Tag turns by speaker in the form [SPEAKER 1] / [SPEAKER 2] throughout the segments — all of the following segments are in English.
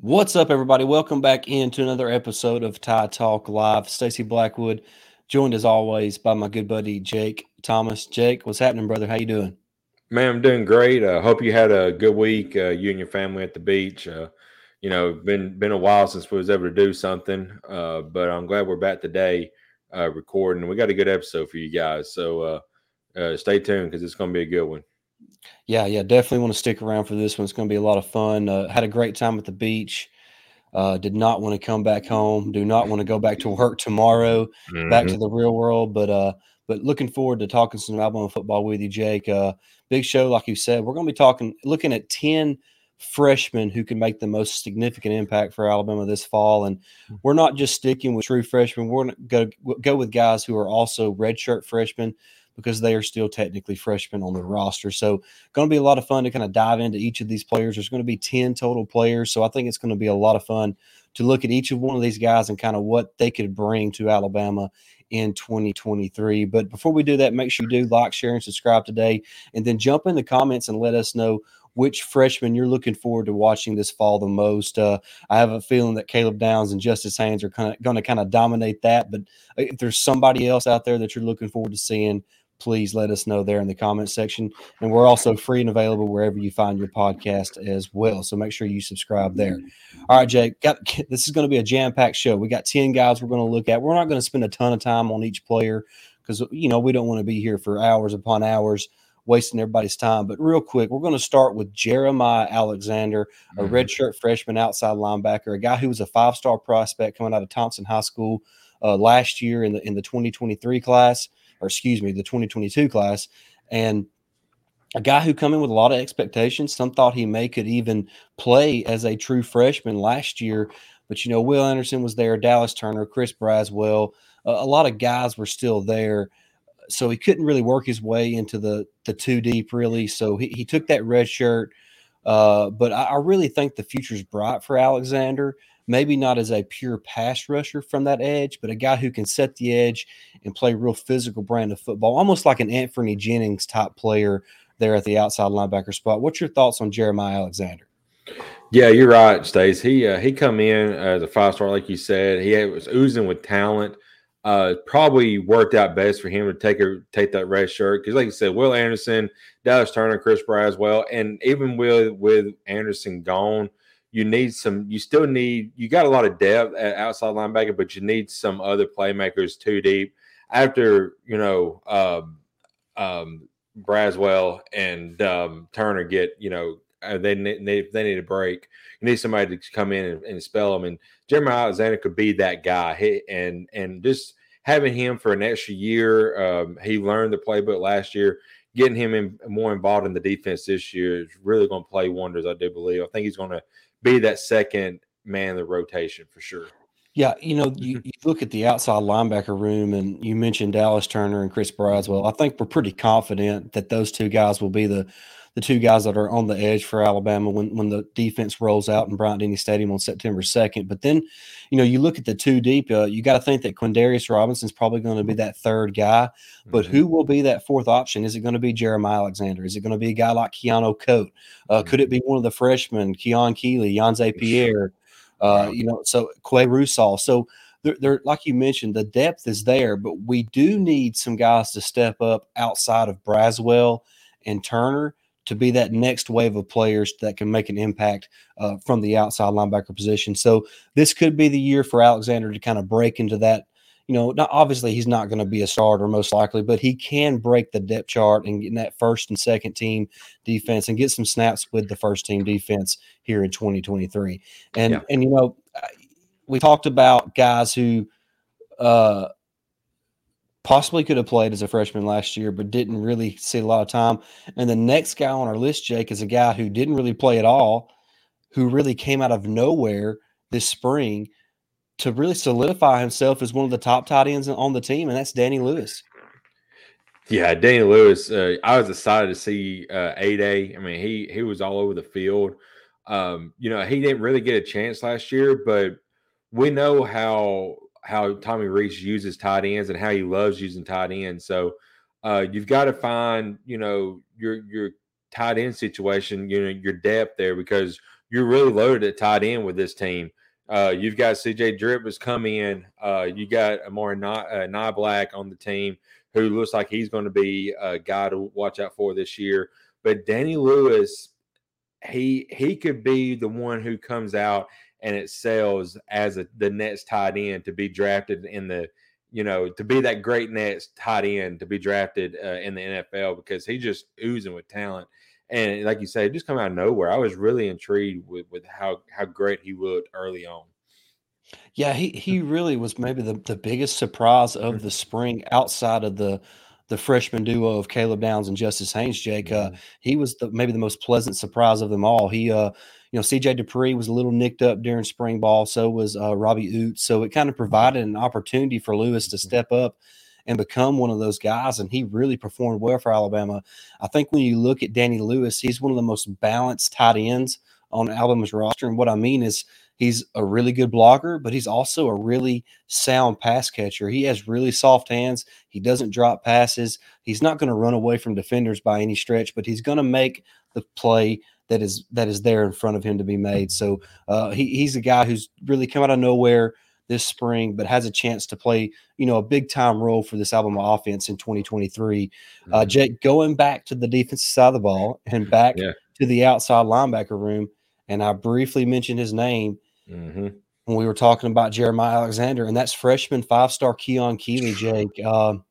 [SPEAKER 1] What's up, everybody? Welcome back into another episode of Tide Talk Live. Stacey Blackwood, joined as always by my good buddy Jake Thomas. Jake, what's happening, brother? How you doing?
[SPEAKER 2] Man, I'm doing great. I uh, hope you had a good week. Uh, you and your family at the beach. Uh, you know, been been a while since we was able to do something, uh, but I'm glad we're back today uh, recording. We got a good episode for you guys, so uh, stay tuned because it's going to be a good one.
[SPEAKER 1] Yeah, yeah, definitely want to stick around for this one. It's going to be a lot of fun. Uh, had a great time at the beach. Uh, did not want to come back home. Do not want to go back to work tomorrow. Mm-hmm. Back to mm-hmm. the real world. But uh, but looking forward to talking some Alabama football with you, Jake. Uh, big show, like you said. We're going to be talking, looking at ten freshmen who can make the most significant impact for Alabama this fall. And we're not just sticking with true freshmen. We're going to go with guys who are also redshirt freshmen because they are still technically freshmen on the roster. So, going to be a lot of fun to kind of dive into each of these players. There's going to be 10 total players. So, I think it's going to be a lot of fun to look at each of one of these guys and kind of what they could bring to Alabama in 2023. But before we do that, make sure you do like, share, and subscribe today. And then jump in the comments and let us know which freshman you're looking forward to watching this fall the most. Uh, I have a feeling that Caleb Downs and Justice Haynes are kind of going to kind of dominate that. But if there's somebody else out there that you're looking forward to seeing, please let us know there in the comment section. And we're also free and available wherever you find your podcast as well. So make sure you subscribe there. All right, Jake, got, this is going to be a jam packed show. We got 10 guys we're going to look at. We're not going to spend a ton of time on each player because, you know, we don't want to be here for hours upon hours wasting everybody's time. But real quick, we're going to start with Jeremiah Alexander, a mm-hmm. redshirt freshman outside linebacker, a guy who was a five star prospect coming out of Thompson High School uh, last year in the in the 2023 class or excuse me, the 2022 class. And a guy who come in with a lot of expectations. Some thought he may could even play as a true freshman last year. But, you know, Will Anderson was there, Dallas Turner, Chris Braswell. Uh, a lot of guys were still there. So he couldn't really work his way into the the two deep, really. So he, he took that red shirt. Uh, but I, I really think the future's bright for Alexander maybe not as a pure pass rusher from that edge, but a guy who can set the edge and play real physical brand of football, almost like an Anfernee Jennings type player there at the outside linebacker spot. What's your thoughts on Jeremiah Alexander?
[SPEAKER 2] Yeah, you're right, Stace. He uh, he come in as a five star, like you said. He was oozing with talent. Uh, probably worked out best for him to take a take that red shirt because, like you said, Will Anderson, Dallas Turner, Chris Braswell, and even with with Anderson gone, you need some you still need you got a lot of depth at outside linebacker but you need some other playmakers too deep. After you know um, um, braswell and um, turner get you know uh, they need they need a break. You need somebody to come in and, and spell them and jeremiah alexander could be that guy. He, and and just having him for an extra year um, he learned the playbook last year. Getting him in, more involved in the defense this year is really going to play wonders i do believe. I think he's going to be that second man in the rotation for sure.
[SPEAKER 1] Yeah, you know, you, you, look at the outside linebacker room, and you mentioned Dallas Turner and Chris Braswell. I think we're pretty confident that those two guys will be the the two guys that are on the edge for Alabama when when the defense rolls out in Bryant Denny Stadium on September second. But then, you know, you look at the two deep. Uh, you got to think that Quindarius Robinson's probably going to be that third guy. But mm-hmm. who will be that fourth option? Is it going to be Jeremiah Alexander? Is it going to be a guy like Keanu Koht? Uh, mm-hmm. Could it be one of the freshmen, Keon Keeley, Yhonzae Pierre? Uh, you know, so Qua Russaw. So they're, they're, like you mentioned, the depth is there, but we do need some guys to step up outside of Braswell and Turner to be that next wave of players that can make an impact uh, from the outside linebacker position. So this could be the year for Alexander to kind of break into that. You know, not obviously he's not going to be a starter most likely, but he can break the depth chart and get in that first and second team defense and get some snaps with the first team defense here in 2023. And yeah. and you know, we talked about guys who uh possibly could have played as a freshman last year, but didn't really see a lot of time. And the next guy on our list, Jake, is a guy who didn't really play at all, who really came out of nowhere this spring to really solidify himself as one of the top tight ends on the team, and that's Danny Lewis.
[SPEAKER 2] Yeah, Danny Lewis. Uh, I was excited to see uh, A Day. I mean, he he was all over the field. Um, you know, he didn't really get a chance last year, but we know how how Tommy Rees uses tight ends and how he loves using tight ends. So uh, you've got to find, you know, your your tight end situation, you know, your depth there because you're really loaded at tight end with this team. Uh, you've got CJ Dippre has come in. Uh, you got Amari uh, Black on the team who looks like he's going to be a guy to watch out for this year. But Danny Lewis, he he could be the one who comes out and it sells as a, the Nets tight end to be drafted in the you know to be that great Nets tight end to be drafted uh, in the NFL because he's just oozing with talent. And like you say, just come out of nowhere. I was really intrigued with with how how great he looked early on.
[SPEAKER 1] Yeah, he he really was maybe the, the biggest surprise of mm-hmm. the spring outside of the the freshman duo of Caleb Downs and Justice Haynes. Jake, uh, mm-hmm. he was the, maybe the most pleasant surprise of them all. He, uh, you know, CJ Dippre was a little nicked up during spring ball. So was uh, Robbie Ouzts. So it kind of provided an opportunity for Lewis to mm-hmm. step up and become one of those guys. And he really performed well for Alabama. I think when you look at Danny Lewis, he's one of the most balanced tight ends on Alabama's roster. And what I mean is He's a really good blocker, but he's also a really sound pass catcher. He has really soft hands. He doesn't drop passes. He's not going to run away from defenders by any stretch, but he's going to make the play that is that is there in front of him to be made. So uh, he, he's a guy who's really come out of nowhere this spring, but has a chance to play, you know, a big time role for this Alabama offense in 2023. Uh, mm-hmm. Uh, Jake, going back to the defensive side of the ball and back yeah. to the outside linebacker room, and I briefly mentioned his name. Mm-hmm. When we were talking about Jeremiah Alexander, and that's freshman five star Keon Keeley, Jake. Um,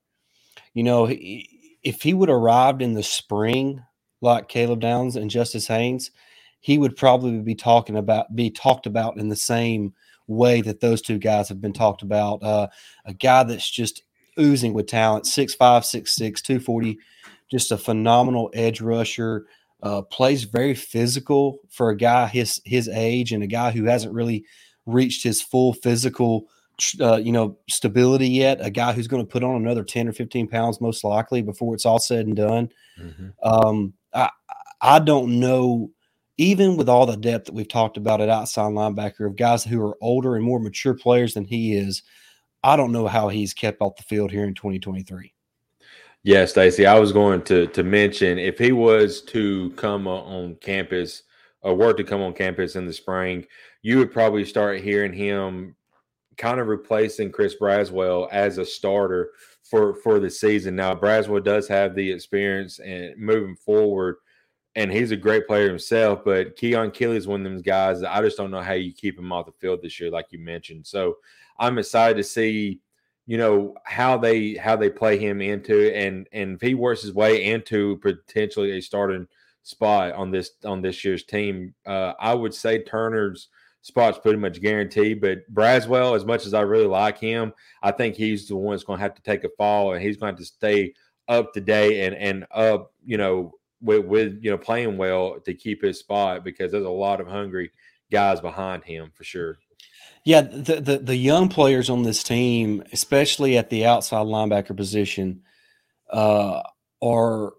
[SPEAKER 1] you know, if he would have arrived in the spring like Caleb Downs and Justice Haynes, he would probably be talking about be talked about in the same way that those two guys have been talked about. Uh, a guy that's just oozing with talent, 6'5, 6'6, 240, just a phenomenal edge rusher. Uh, plays very physical for a guy his his age and a guy who hasn't really reached his full physical uh, you know stability yet. A guy who's going to put on another ten or fifteen pounds most likely before it's all said and done. Mm-hmm. Um, I I don't know. Even with all the depth that we've talked about at outside linebacker of guys who are older and more mature players than he is, I don't know how he's kept off the field here in 2023.
[SPEAKER 2] Yeah, Stacey, I was going to to mention if he was to come on campus or were to come on campus in the spring, you would probably start hearing him kind of replacing Chris Braswell as a starter for for the season. Now, Braswell does have the experience and moving forward, and he's a great player himself. But Keon Keeley is one of those guys that I just don't know how you keep him off the field this year, like you mentioned. So I'm excited to see you know how they how they play him into and and if he works his way into potentially a starting spot on this on this year's team uh, i would say turner's spot's pretty much guaranteed but braswell as much as i really like him i think he's the one that's going to have to take a fall and he's going to, to stay up to date and and up you know with, with you know playing well to keep his spot because there's a lot of hungry guys behind him for sure.
[SPEAKER 1] Yeah, the, the, the young players on this team, especially at the outside linebacker position, uh, are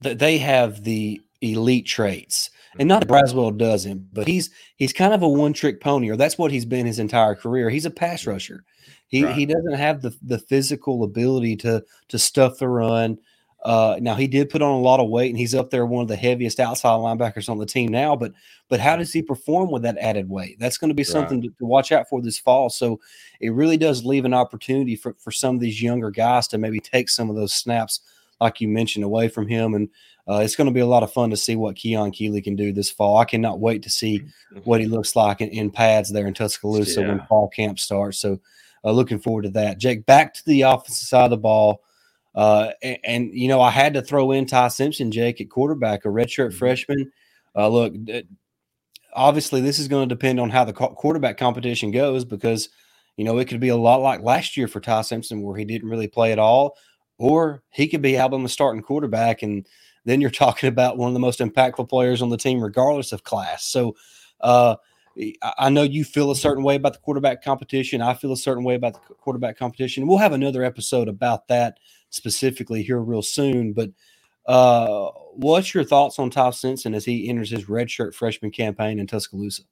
[SPEAKER 1] they have the elite traits, and not that mm-hmm. Braswell doesn't, but he's he's kind of a one trick pony, or that's what he's been his entire career. He's a pass rusher. He right. he doesn't have the the physical ability to to stuff the run. Uh, now he did put on a lot of weight, and he's up there one of the heaviest outside linebackers on the team now. But but how does he perform with that added weight? That's going to be something right. to, to, watch out for this fall. So it really does leave an opportunity for for some of these younger guys to maybe take some of those snaps, like you mentioned, away from him. And uh, it's going to be a lot of fun to see what Keon Keeley can do this fall. I cannot wait to see what he looks like in, in pads there in Tuscaloosa yeah. when fall camp starts. So uh, looking forward to that. Jake, back to the offensive side of the ball. Uh, and, and, you know, I had to throw in Ty Simpson, Jake, at quarterback, a redshirt mm-hmm. freshman. Uh, look, obviously, this is going to depend on how the quarterback competition goes because, you know, it could be a lot like last year for Ty Simpson where he didn't really play at all, or he could be Alabama's starting quarterback. And then you're talking about one of the most impactful players on the team, regardless of class. So, uh, I know you feel a certain way about the quarterback competition. I feel a certain way about the quarterback competition. We'll have another episode about that specifically here real soon. But uh, what's your thoughts on Ty Simpson as he enters his redshirt freshman campaign in Tuscaloosa?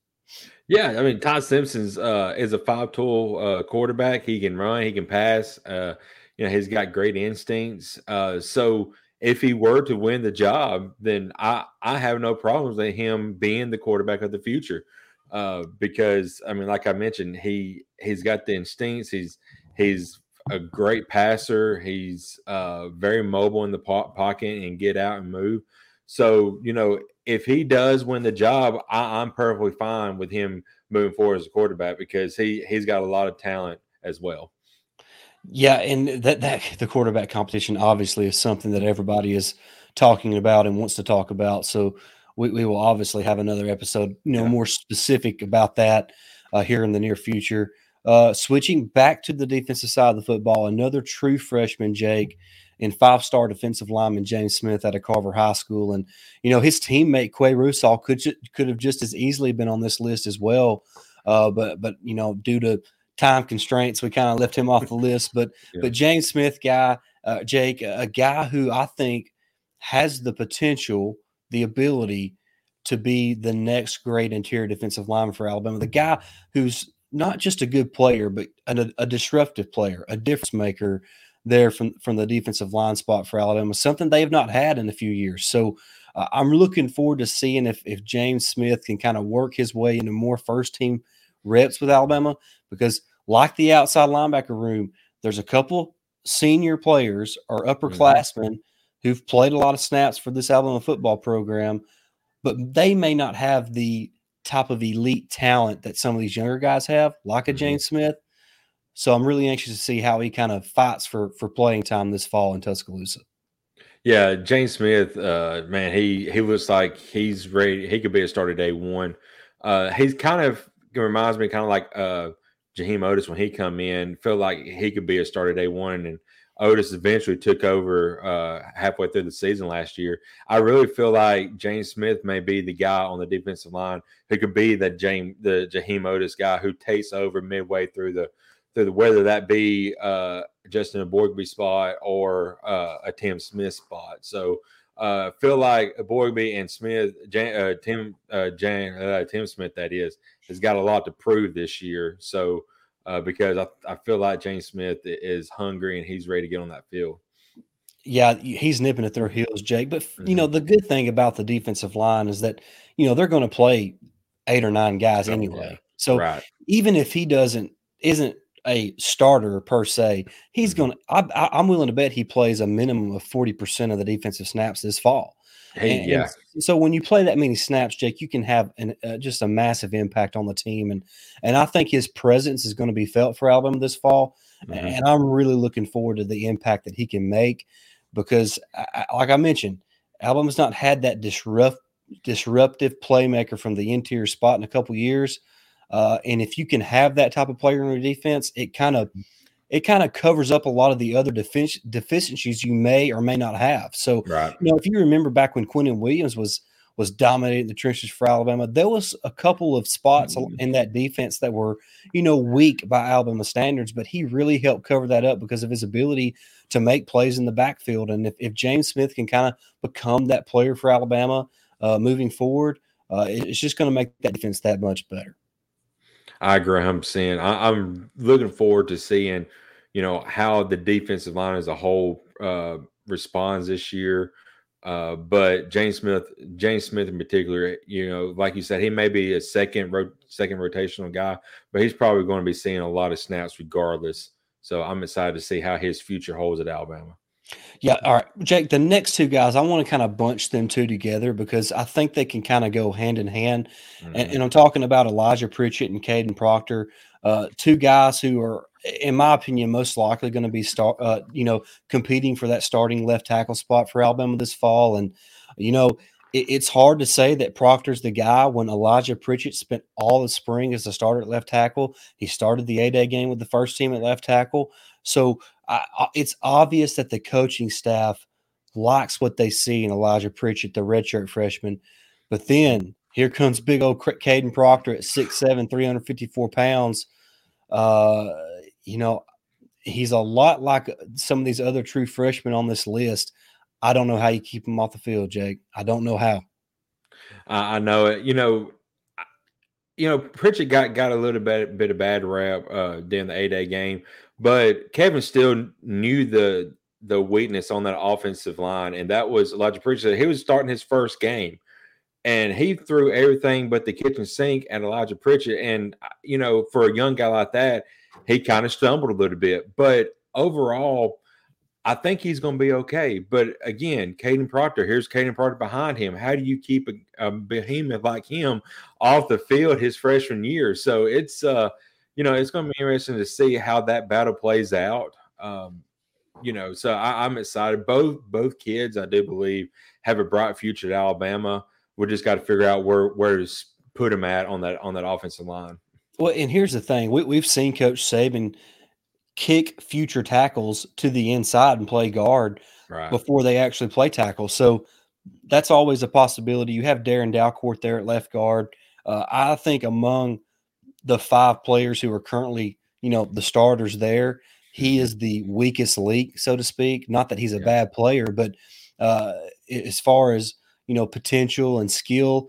[SPEAKER 2] Yeah, I mean Ty Simpson's uh, is a five tool uh, quarterback. He can run, he can pass. Uh, you know, he's got great instincts. Uh, so if he were to win the job, then I I have no problems with him being the quarterback of the future. Uh, because I mean, like I mentioned, he he's got the instincts. He's he's a great passer. He's uh, very mobile in the po- pocket and get out and move. So you know, if he does win the job, I, I'm perfectly fine with him moving forward as a quarterback because he he's got a lot of talent as well.
[SPEAKER 1] Yeah, and that that the quarterback competition obviously is something that everybody is talking about and wants to talk about. So we, we will obviously have another episode, you know, yeah. more specific about that uh, here in the near future. Uh, switching back to the defensive side of the football, another true freshman, Jake, and five-star defensive lineman James Smith out of Carver High School, and you know his teammate Qua Russaw could could have just as easily been on this list as well, uh, but but you know due to time constraints, we kind of left him off the list. But yeah. but James Smith, guy, uh, Jake, a guy who I think has the potential, the ability to be the next great interior defensive lineman for Alabama. The guy who's not just a good player, but a, a disruptive player, a difference maker there from from the defensive line spot for Alabama, something they have not had in a few years. So uh, I'm looking forward to seeing if if James Smith can kind of work his way into more first team reps with Alabama because like the outside linebacker room, there's a couple senior players or upperclassmen mm-hmm. who've played a lot of snaps for this Alabama football program, but they may not have the type of elite talent that some of these younger guys have, like a mm-hmm. James Smith. So I'm really anxious to see how he kind of fights for for playing time this fall in Tuscaloosa.
[SPEAKER 2] Yeah, James Smith, uh, man, he he looks like he's ready. He could be a starter day one. Uh, he's kind of reminds me kind of like uh, Jaheim Oatis when he come in. felt like he could be a starter day one, and Oatis eventually took over uh, halfway through the season last year. I really feel like James Smith may be the guy on the defensive line who could be the James the Jaheim Oatis guy who takes over midway through the through the whether that be uh, Justin Eboigbe spot or uh, a Tim Smith spot. So uh, feel like Eboigbe and Smith, Jan, uh, Tim uh, Jan, uh, Tim Smith, that is, has got a lot to prove this year. So uh, because I, I feel like James Smith is hungry and he's ready to get on that field.
[SPEAKER 1] Yeah, he's nipping at their heels, Jake. But you know, mm-hmm. the good thing about the defensive line is that you know they're going to play eight or nine guys oh, anyway. Yeah. So right. even if he doesn't isn't a starter per se, he's mm-hmm. going to. I'm willing to bet he plays a minimum of forty percent of the defensive snaps this fall.
[SPEAKER 2] Hey, and, yeah.
[SPEAKER 1] And so when you play that many snaps, Jake, you can have an, uh, just a massive impact on the team, and and I think his presence is going to be felt for Alabama this fall, mm-hmm. and I'm really looking forward to the impact that he can make because, I, like I mentioned, Alabama's not had that disrupt disruptive playmaker from the interior spot in a couple years, uh, and if you can have that type of player in your defense, it kind of it kind of covers up a lot of the other defic- deficiencies you may or may not have. So, right. you know, if you remember back when Quinnen Williams was was dominating the trenches for Alabama, there was a couple of spots mm-hmm. in that defense that were, you know, weak by Alabama standards, but he really helped cover that up because of his ability to make plays in the backfield. And if, if James Smith can kind of become that player for Alabama uh, moving forward, uh, it's just going to make that defense that much better.
[SPEAKER 2] I agree 100%. I, I'm looking forward to seeing – you know how the defensive line as a whole uh, responds this year. Uh, but James Smith, James Smith in particular, you know, like you said, he may be a second ro- second rotational guy, but he's probably going to be seeing a lot of snaps regardless. So I'm excited to see how his future holds at Alabama.
[SPEAKER 1] Yeah. All right, Jake. The next two guys, I want to kind of bunch them two together because I think they can kind of go hand in hand. Mm-hmm. And, and, I'm talking about Elijah Pritchett and Kadyn Proctor, uh, two guys who are in my opinion, most likely going to be start, uh, you know, competing for that starting left tackle spot for Alabama this fall. And you know, it, it's hard to say that Proctor's the guy when Elijah Pritchett spent all the spring as a starter at left tackle. He started the A Day game with the first team at left tackle. So It's obvious that the coaching staff likes what they see in Elijah Pritchett, the redshirt freshman. But then here comes big old Kadyn Proctor at 6'7, 354 pounds. Uh, you know, he's a lot like some of these other true freshmen on this list. I don't know how you keep him off the field, Jake. I don't know how.
[SPEAKER 2] I know it. You know, you know, Pritchett got got a little bit bit of bad rap uh, during the A day game, but Kevin Steele knew the the weakness on that offensive line, and that was Elijah Pritchett. He was starting his first game, and he threw everything but the kitchen sink at Elijah Pritchett. And uh, you know, for a young guy like that, he kind of stumbled a little bit, but overall, I think he's going to be okay. But again, Kadyn Proctor, here's Kadyn Proctor behind him. How do you keep a, a, behemoth like him off the field his freshman year? So it's uh, you know, it's going to be interesting to see how that battle plays out. Um, you know, so I, I'm excited. Both both kids, I do believe, have a bright future at Alabama. We just got to figure out where where to put them at on that on that offensive line.
[SPEAKER 1] Well, and here's the thing: we, we've seen Coach Saban kick future tackles to the inside and play guard right. before they actually play tackle. So that's always a possibility. You have Darren Dalcourt there at left guard. Uh, I think among the five players who are currently, you know, the starters there, he mm-hmm. is the weakest link, so to speak. Not that he's a yeah. bad player, but uh, as far as you know, potential and skill,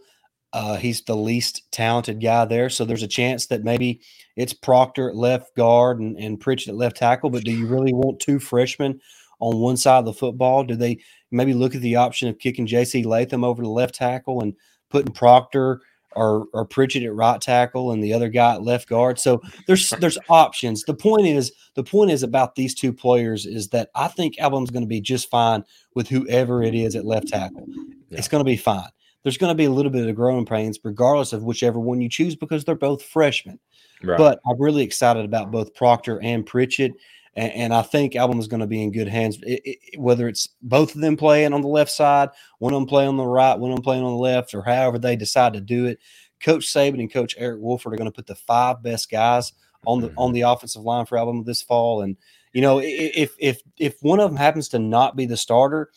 [SPEAKER 1] uh, he's the least talented guy there, so there's a chance that maybe it's Proctor at left guard and, and Pritchett at left tackle. But do you really want two freshmen on one side of the football? Do they maybe look at the option of kicking J.C. Latham over to left tackle and putting Proctor or, or Pritchett at right tackle and the other guy at left guard? So there's there's options. The point is the point is about these two players is that I think Alabama's going to be just fine with whoever it is at left tackle. Yeah. It's going to be fine there's going to be a little bit of growing pains, regardless of whichever one you choose, because they're both freshmen. Right. But I'm really excited about both Proctor and Pritchett. And, and I think Alabama is going to be in good hands. It, it, whether it's both of them playing on the left side, one of them playing on the right, one of them playing on the left, or however they decide to do it, Coach Saban and Coach Eric Wolford are going to put the five best guys on the mm-hmm. on the offensive line for Alabama this fall. And you know, if if if one of them happens to not be the starter,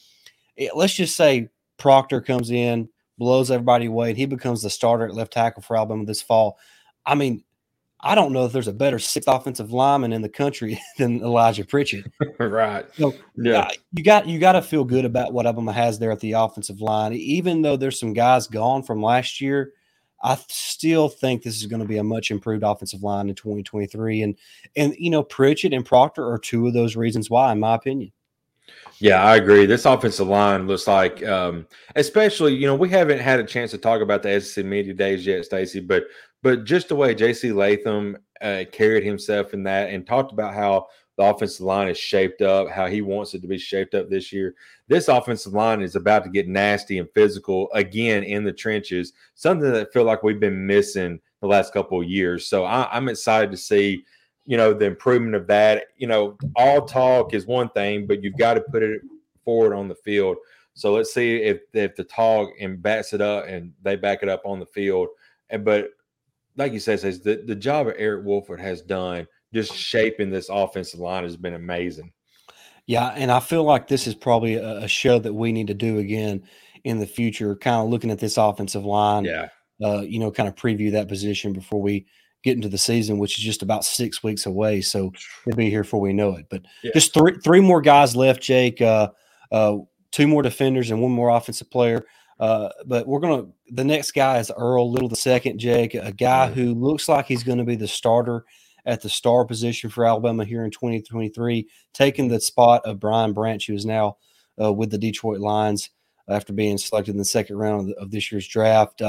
[SPEAKER 1] it, let's just say Proctor comes in, blows everybody away, and he becomes the starter at left tackle for Alabama this fall. I mean, I don't know if there's a better sixth offensive lineman in the country than Elijah Pritchett.
[SPEAKER 2] right.
[SPEAKER 1] So yeah, you got you got to feel good about what Alabama has there at the offensive line. Even though there's some guys gone from last year, I still think this is going to be a much improved offensive line in 2023. And and you know, Pritchett and Proctor are two of those reasons why, in my opinion.
[SPEAKER 2] Yeah, I agree. This offensive line looks like, um, especially, you know, we haven't had a chance to talk about the SEC media days yet, Stacey, but but just the way J.C. Latham uh, carried himself in that and talked about how the offensive line is shaped up, how he wants it to be shaped up this year. This offensive line is about to get nasty and physical again in the trenches, something that I feel like we've been missing the last couple of years. So I, I'm excited to see you know the improvement of that you know all talk is one thing but you've got to put it forward on the field. So let's see if if the talk and backs it up and they back it up on the field. And but like you said says the, the job that eric wolford has done just shaping this offensive line has been amazing.
[SPEAKER 1] Yeah and i feel like this is probably a, a show that we need to do again in the future kind of looking at this offensive line
[SPEAKER 2] yeah.
[SPEAKER 1] uh, you know kind of preview that position before we get into the season, which is just about six weeks away. So we'll be here before we know it. But yeah. just three three more guys left, Jake. Uh, uh, two more defenders and one more offensive player. Uh, but we're gonna the next guy is Earl Little the second, Jake, a guy mm-hmm. who looks like he's going to be the starter at the star position for Alabama here in 2023, taking the spot of Brian Branch, who is now uh, with the Detroit Lions after being selected in the second round of, the, of this year's draft.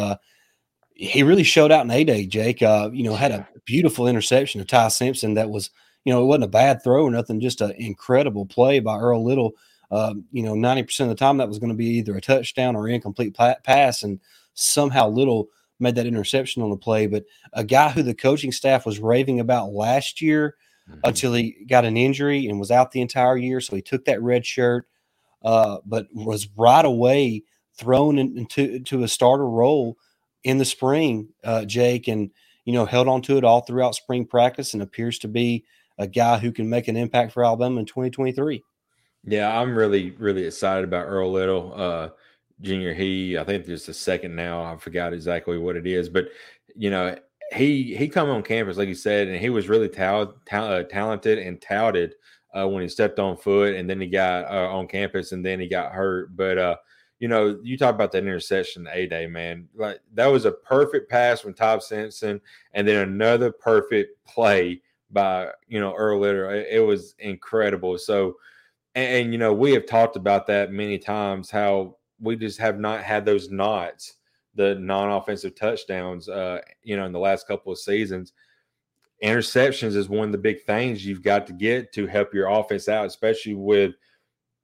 [SPEAKER 1] He really showed out in A Day, Jake. Uh, you know, had a beautiful interception of Ty Simpson that was, you know, it wasn't a bad throw or nothing, just an incredible play by Earl Little. Uh, you know, 90% of the time that was going to be either a touchdown or incomplete pass. And somehow Little made that interception on the play. But a guy who the coaching staff was raving about last year mm-hmm. until he got an injury and was out the entire year. So he took that red shirt, uh, but was right away thrown into, into a starter role in the spring, uh, Jake, and you know held on to it all throughout spring practice, and appears to be a guy who can make an impact for Alabama in 2023.
[SPEAKER 2] Yeah, I'm really really excited about Earl Little, uh, Junior. He, I think there's a second now. I forgot exactly what it is, but you know he he come on campus like you said, and he was really uh, talented and touted uh, when he stepped on foot, and then he got uh, on campus, and then he got hurt, but uh, you know, you talk about that interception A day, man. Like that was a perfect pass from Ty Simpson, and then another perfect play by you know Earl Little. It, it was incredible. So and, and, you know we have talked about that many times how we just have not had those knots the non-offensive touchdowns uh you know in the last couple of seasons interceptions is one of the big things you've got to get to help your offense out especially with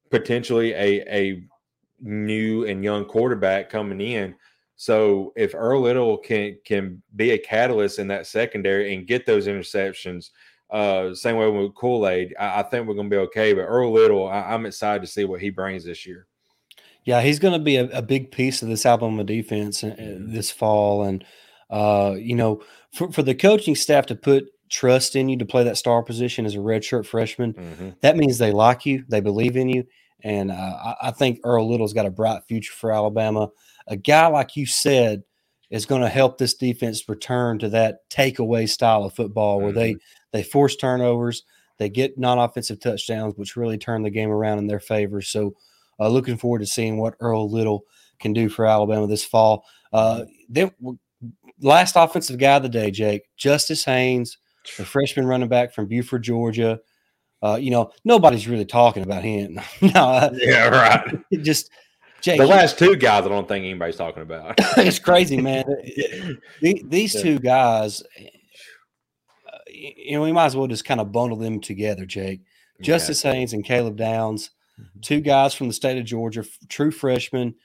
[SPEAKER 2] potentially a a new and young quarterback coming in so if Earl Little can can be a catalyst in that secondary and get those interceptions uh, same way with Kool Aid. I, I, think we're going to be okay. But Earl Little, I, am excited to see what he brings this year.
[SPEAKER 1] Yeah, he's going to be a, a, big piece of this Alabama defense uh, mm-hmm. this fall. And, uh, you know, for, for the coaching staff to put trust in you to play that star position as a redshirt freshman, mm-hmm. that means they like you, they believe in you. And uh, I, I think Earl Little's got a bright future for Alabama. A guy like you said is going to help this defense return to that takeaway style of football where mm-hmm. they they force turnovers, they get non-offensive touchdowns, which really turn the game around in their favor. So, uh, looking forward to seeing what Earl Little can do for Alabama this fall. Uh, then, last offensive guy of the day, Jake Justice Haynes, the freshman running back from Buford, Georgia. Uh, you know, nobody's really talking about him. no,
[SPEAKER 2] yeah, right.
[SPEAKER 1] Just
[SPEAKER 2] Jake, the last two guys, I don't think anybody's talking about.
[SPEAKER 1] it's crazy, man. These two guys, you know, we might as well just kind of bundle them together, Jake. Justice Haynes and Caleb Downs, mm-hmm. two guys from the state of Georgia, true freshmen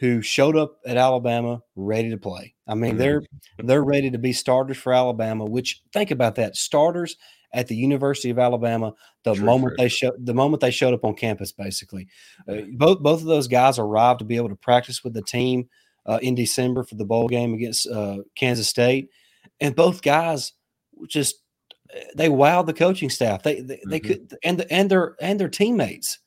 [SPEAKER 1] who showed up at Alabama ready to play. I mean, mm-hmm. they're they're ready to be starters for Alabama. Which think about that, starters at the University of Alabama the true, moment true. they show the moment they showed up on campus. Basically, uh, both both of those guys arrived to be able to practice with the team uh, in December for the bowl game against uh, Kansas State, and both guys just they wowed the coaching staff. They they, mm-hmm. they could and the, and their and their teammates.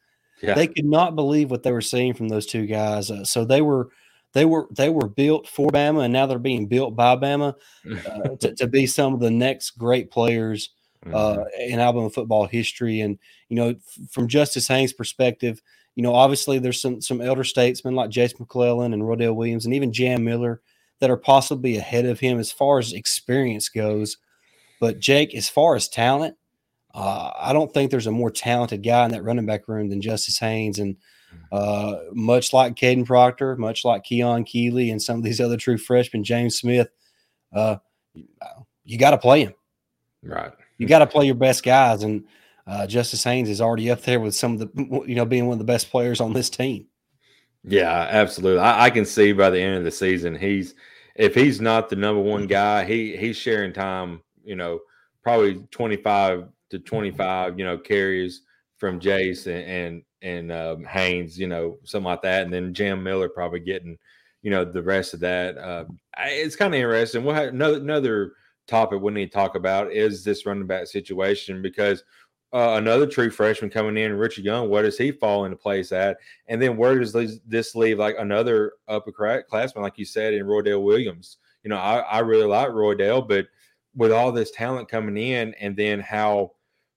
[SPEAKER 1] Yeah. They could not believe what they were seeing from those two guys. Uh, so they were they were they were built for Bama, and now they're being built by Bama uh, to, to, be some of the next great players uh, mm-hmm. in Alabama football history. And you know, f- from Justice Haynes' perspective, you know, obviously there's some some elder statesmen like Jace McClellan and Roydell Williams, and even Jam Miller that are possibly ahead of him as far as experience goes. But Jake, as far as talent, uh, I don't think there's a more talented guy in that running back room than Justice Haynes. And uh, much like Kadyn Proctor, much like Keon Keeley, and some of these other true freshmen, James Smith, uh, you got to play him.
[SPEAKER 2] Right.
[SPEAKER 1] You got to play your best guys. And uh, Justice Haynes is already up there with some of the, you know, being one of the best players on this team.
[SPEAKER 2] Yeah, absolutely. I, I can see by the end of the season, he's if he's not the number one guy, he he's sharing time you know, probably 25 to 25, you know, carries from Jace and and, and um, Haynes, you know, something like that, and then Jam Miller probably getting, you know, the rest of that. Uh, it's kind of interesting. We'll have another another topic we need to talk about is this running back situation because uh, another true freshman coming in, Richard Young, where does he fall into place at? And then where does this leave like another upper classman, like you said, in Roydell Williams? You know, I, I really like Roydell, but with all this talent coming in, and then how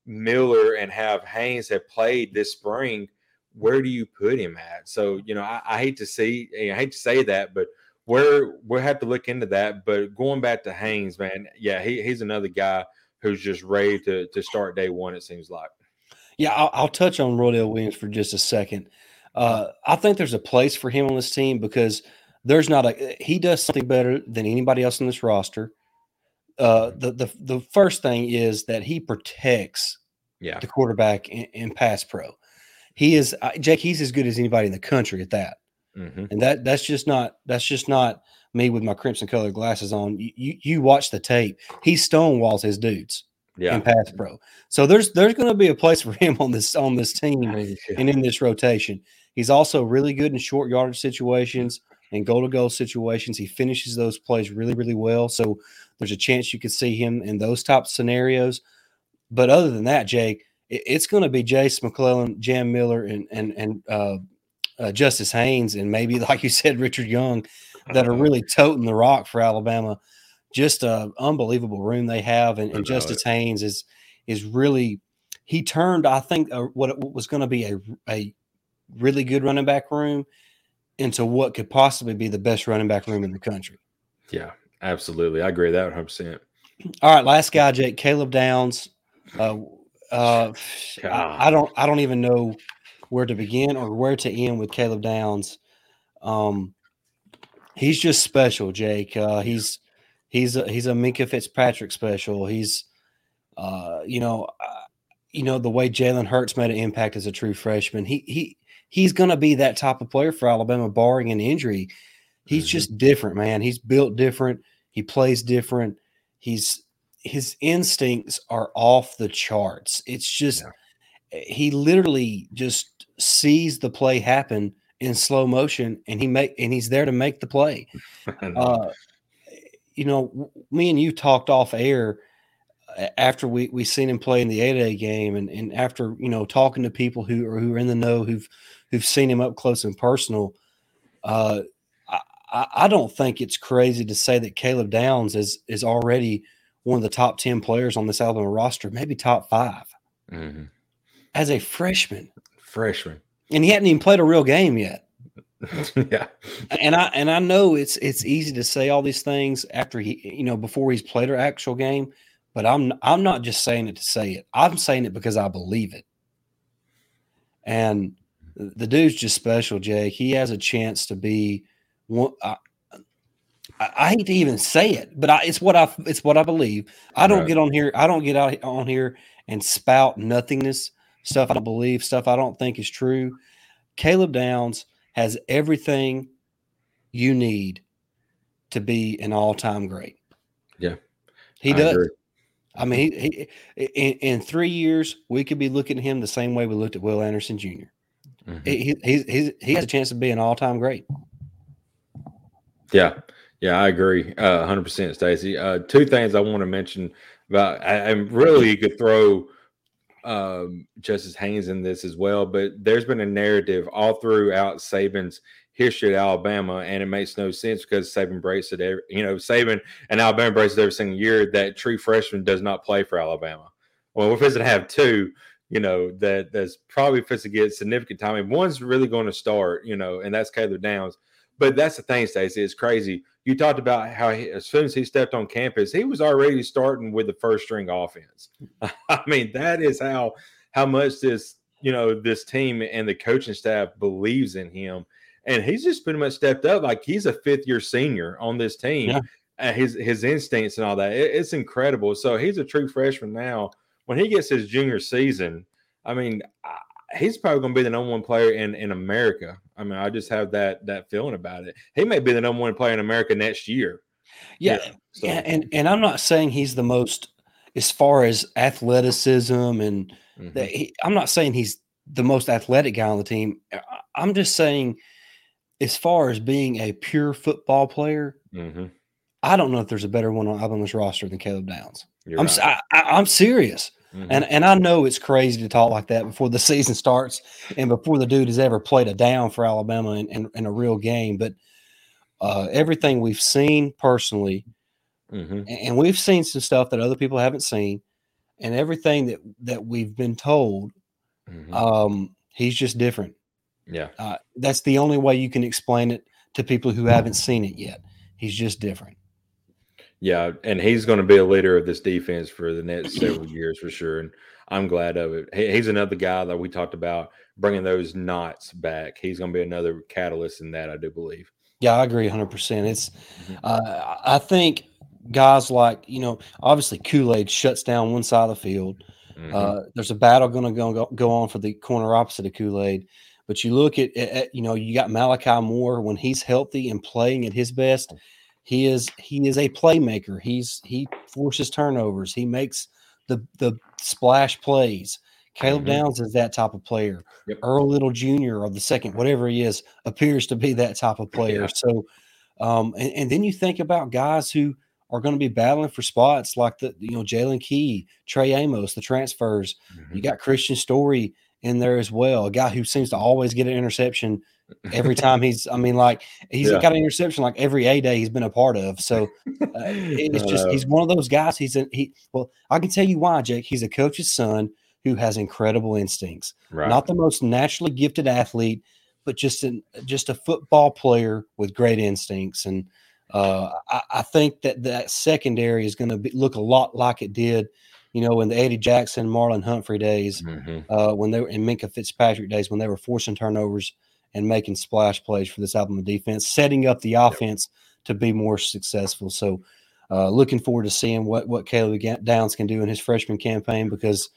[SPEAKER 2] Miller and have Haynes have played this spring, where do you put him at? So you know, I, I hate to see, I hate to say that, but where we'll have to look into that. But going back to Haynes, man, yeah, he, he's another guy who's just ready to to start day one. It seems like.
[SPEAKER 1] Yeah, I'll, I'll touch on Roydell Williams for just a second. Uh, I think there's a place for him on this team because there's not a he does something better than anybody else on this roster uh, the the the first thing is that he protects
[SPEAKER 2] yeah.
[SPEAKER 1] the quarterback in, in pass pro. He is Jake. He's as good as anybody in the country at that, mm-hmm. and that that's just not that's just not me with my crimson colored glasses on. You, you, you watch the tape. He stonewalls his dudes yeah. in pass pro. So there's there's going to be a place for him on this on this team and in this rotation. He's also really good in short yardage situations and goal to goal situations. He finishes those plays really really well. So there's a chance you could see him in those type scenarios. But other than that, Jake, it, it's going to be Jace McClellan, Jam Miller, and and and uh, uh, Justice Haynes, and maybe like you said, Richard Young, that are really toting the rock for Alabama. Just a unbelievable room they have, and, and Justice it. Haynes is is really he turned I think uh, what was going to be a a really good running back room into what could possibly be the best running back room in the country.
[SPEAKER 2] Yeah, Absolutely. I agree with that 100%.
[SPEAKER 1] All right. Last guy, Jake, Caleb Downs. Uh, uh, I, I, don't, I don't even know where to begin or where to end with Caleb Downs. Um, he's just special, Jake. Uh, he's he's a, he's a Minkah Fitzpatrick special. He's uh, you know, uh, you know the way Jalen Hurts made an impact as a true freshman. He he he's going to be that type of player for Alabama, barring an injury. He's mm-hmm. just different, man. He's built different. He plays different. He's his instincts are off the charts. It's just yeah. He literally just sees the play happen in slow motion, and he make and he's there to make the play. uh, you know, me and you talked off air after we we seen him play in the A Day game, and and after you know talking to people who are who are in the know who've who've seen him up close and personal. Uh, I, I don't think it's crazy to say that Caleb Downs is is already one of the top ten players on this Alabama roster, maybe top 5 mm-hmm. As a freshman.
[SPEAKER 2] Freshman,
[SPEAKER 1] and he hadn't even played a real game yet.
[SPEAKER 2] yeah,
[SPEAKER 1] and I and I know it's it's easy to say all these things after he you know before he's played an actual game, but I'm I'm not just saying it to say it. I'm saying it because I believe it. And the dude's just special, Jake. He has a chance to be one. I, I, hate to even say it, but I, it's what I it's what I believe. I don't right. get on here. I don't get out on here and spout nothingness stuff. I don't believe stuff I don't think is true. Caleb Downs has everything you need to be an all-time great.
[SPEAKER 2] Yeah,
[SPEAKER 1] he I does. Agree. I mean, he, he in, in, three years we could be looking at him the same way we looked at Will Anderson Jr. Mm-hmm. He, he, he, he has a chance to be an all-time great.
[SPEAKER 2] Yeah, yeah, I agree, uh, hundred percent, Stacey. Uh, two things I want to mention about, I, and really you could throw um, Justice Haynes in this as well, but there's been a narrative all throughout Saban's history at Alabama, and it makes no sense because Saban breaks it. Every, you know, Saban and Alabama breaks it every single year that true freshman does not play for Alabama. Well, we're supposed to have two. You know that that's probably supposed to get significant time. And one's really going to start. You know, and that's Caleb Downs. But that's the thing, Stacey. It's crazy. You talked about how he, as soon as he stepped on campus, he was already starting with the first string offense. I mean, that is how how much this you know this team and the coaching staff believes in him, and he's just pretty much stepped up. Like he's a fifth year senior on this team. Yeah. Uh, his his instincts and all that, it, it's incredible. So he's a true freshman now. When he gets his junior season, I mean, he's probably going to be the number one player in in America. I mean, I just have that that feeling about it. He may be the number one player in America next year.
[SPEAKER 1] Yeah, yeah, so. yeah and and I'm not saying he's the most as far as athleticism and mm-hmm. the, he, I'm not saying he's the most athletic guy on the team. I'm just saying, as far as being a pure football player, mm-hmm. I don't know if there's a better one on Alabama's roster than Caleb Downs. You're I'm right. I, am serious. Mm-hmm. And and I know it's crazy to talk like that before the season starts and before the dude has ever played a down for Alabama in, in, in a real game. But uh, everything we've seen personally, mm-hmm. and we've seen some stuff that other people haven't seen, and everything that that we've been told, mm-hmm. um, he's just different.
[SPEAKER 2] Yeah,
[SPEAKER 1] uh, that's the only way you can explain it to people who haven't seen it yet. He's just different.
[SPEAKER 2] Yeah, and he's going to be a leader of this defense for the next several years for sure. And I'm glad of it. he's another guy that we talked about bringing those knots back. He's going to be another catalyst in that, I do believe.
[SPEAKER 1] Yeah, I agree 100%. It's, mm-hmm. uh, I think guys like, you know, obviously Kool Aid shuts down one side of the field. Mm-hmm. Uh, there's a battle going to go, go on for the corner opposite of Kool Aid. But you look at, at, you know, you got Malachi Moore when he's healthy and playing at his best he is he is a playmaker. He's he forces turnovers. He makes the the splash plays. Caleb mm-hmm. Downs is that type of player. Yep. Earl Little Jr. or the second, whatever he is, appears to be that type of player. Yeah. So, um, and, and, then you think about guys who are going to be battling for spots like the you know Jaylen Key, Trey Amos, the transfers. Mm-hmm. You got Kristian Story in there as well, a guy who seems to always get an interception every time he's i mean like he's yeah. got an interception like every a day he's been a part of so uh, it's just he's one of those guys he's a, he well i can tell you why jake he's a coach's son who has incredible instincts right. not the most naturally gifted athlete but just an just a football player with great instincts and uh, I, I, think that that secondary is going to look a lot like it did you know, in the Eddie Jackson, Marlon Humphrey days, mm-hmm. uh, when they were in Minkah Fitzpatrick days, when they were forcing turnovers and making splash plays for this Alabama defense, setting up the offense to be more successful. So, uh, looking forward to seeing what what Caleb Downs can do in his freshman campaign because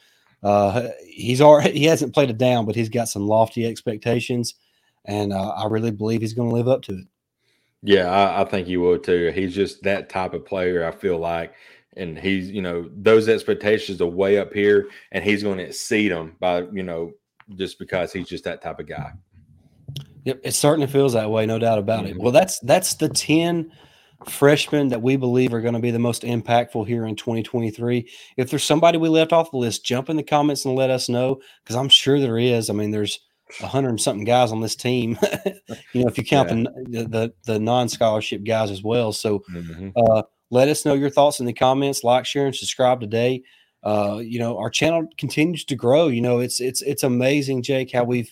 [SPEAKER 1] uh, he's already he hasn't played a down, but he's got some lofty expectations, and uh, I really believe he's going to live up to it.
[SPEAKER 2] Yeah, I, I, think he will too. He's just that type of player. I feel like, and he's you know those expectations are way up here, and he's going to exceed them by you know just because he's just that type of guy.
[SPEAKER 1] Yep, it certainly feels that way, no doubt about mm-hmm. it. Well, that's that's the ten freshmen that we believe are going to be the most impactful here in 2023. If there's somebody we left off the list, jump in the comments and let us know because I'm sure there is. I mean, there's a hundred and something guys on this team. you know, if you count yeah. the, the, the non scholarship guys as well. So, mm-hmm. uh, let us know your thoughts in the comments. Like, share, and subscribe today. Uh, you know, our channel continues to grow. You know, it's it's it's amazing, Jake, how we've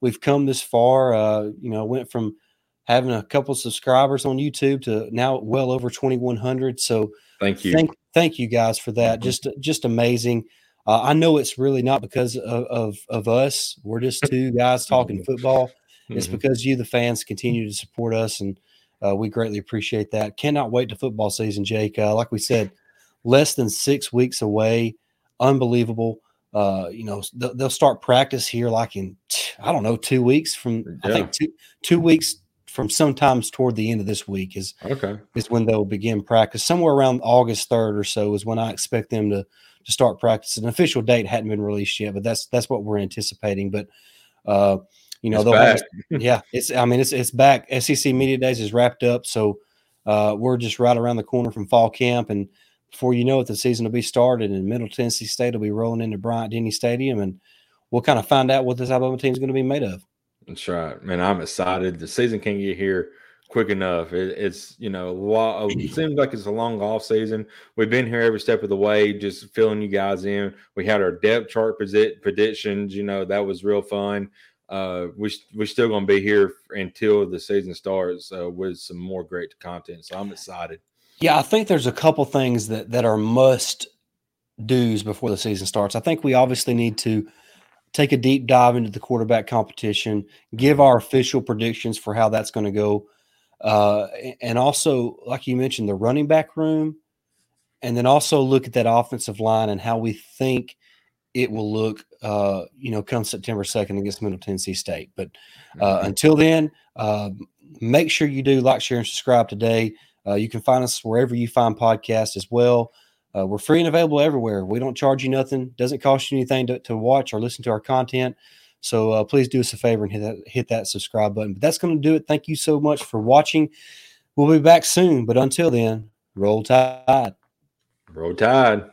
[SPEAKER 1] we've come this far. Uh, you know, went from having a couple subscribers on YouTube to now well over 2100. So
[SPEAKER 2] thank you.
[SPEAKER 1] Thank, thank you guys for that. Just just amazing. Uh, I know it's really not because of, of, of us. We're just two guys talking football. It's mm-hmm. because you, the fans, continue to support us, and uh, we greatly appreciate that. Cannot wait to football season, Jake. Uh, like we said, less than six weeks away. Unbelievable. Uh, you know, th- they'll start practice here like in I don't know two weeks from yeah. I think two two weeks from sometimes toward the end of this week is
[SPEAKER 2] okay
[SPEAKER 1] is when they'll begin practice. Somewhere around August third or so is when I expect them to to start practice. An official date hadn't been released yet, but that's that's what we're anticipating. But uh, you know, have, yeah, it's I mean it's it's back. SEC Media Days is wrapped up, so uh, we're just right around the corner from fall camp, and before you know it, the season will be started, and Middle Tennessee State will be rolling into Bryant Denny Stadium, and we'll kind of find out what this Alabama team is going to be made of.
[SPEAKER 2] That's right, man. I'm excited. The season can't get here quick enough. It, it's you know, it seems like it's a long off season. We've been here every step of the way, just filling you guys in. We had our depth chart predictions. You know, that was real fun. Uh, we we're still going to be here until the season starts uh, with some more great content. So I'm excited.
[SPEAKER 1] Yeah, I think there's a couple things that that are must do's before the season starts. I think we obviously need to take a deep dive into the quarterback competition, give our official predictions for how that's going to go uh, and also, like you mentioned, the running back room, and then also look at that offensive line and how we think it will look, uh, you know, come September 2nd against Middle Tennessee State. But uh, mm-hmm. until then, uh, make sure you do like, share, and subscribe today. Uh, you can find us wherever you find podcasts as well. Uh, we're free and available everywhere. We don't charge you nothing. Doesn't cost you anything to, to watch or listen to our content. So uh, please do us a favor and hit that hit that subscribe button. But that's going to do it. Thank you so much for watching. We'll be back soon. But until then, roll tide.
[SPEAKER 2] Roll tide.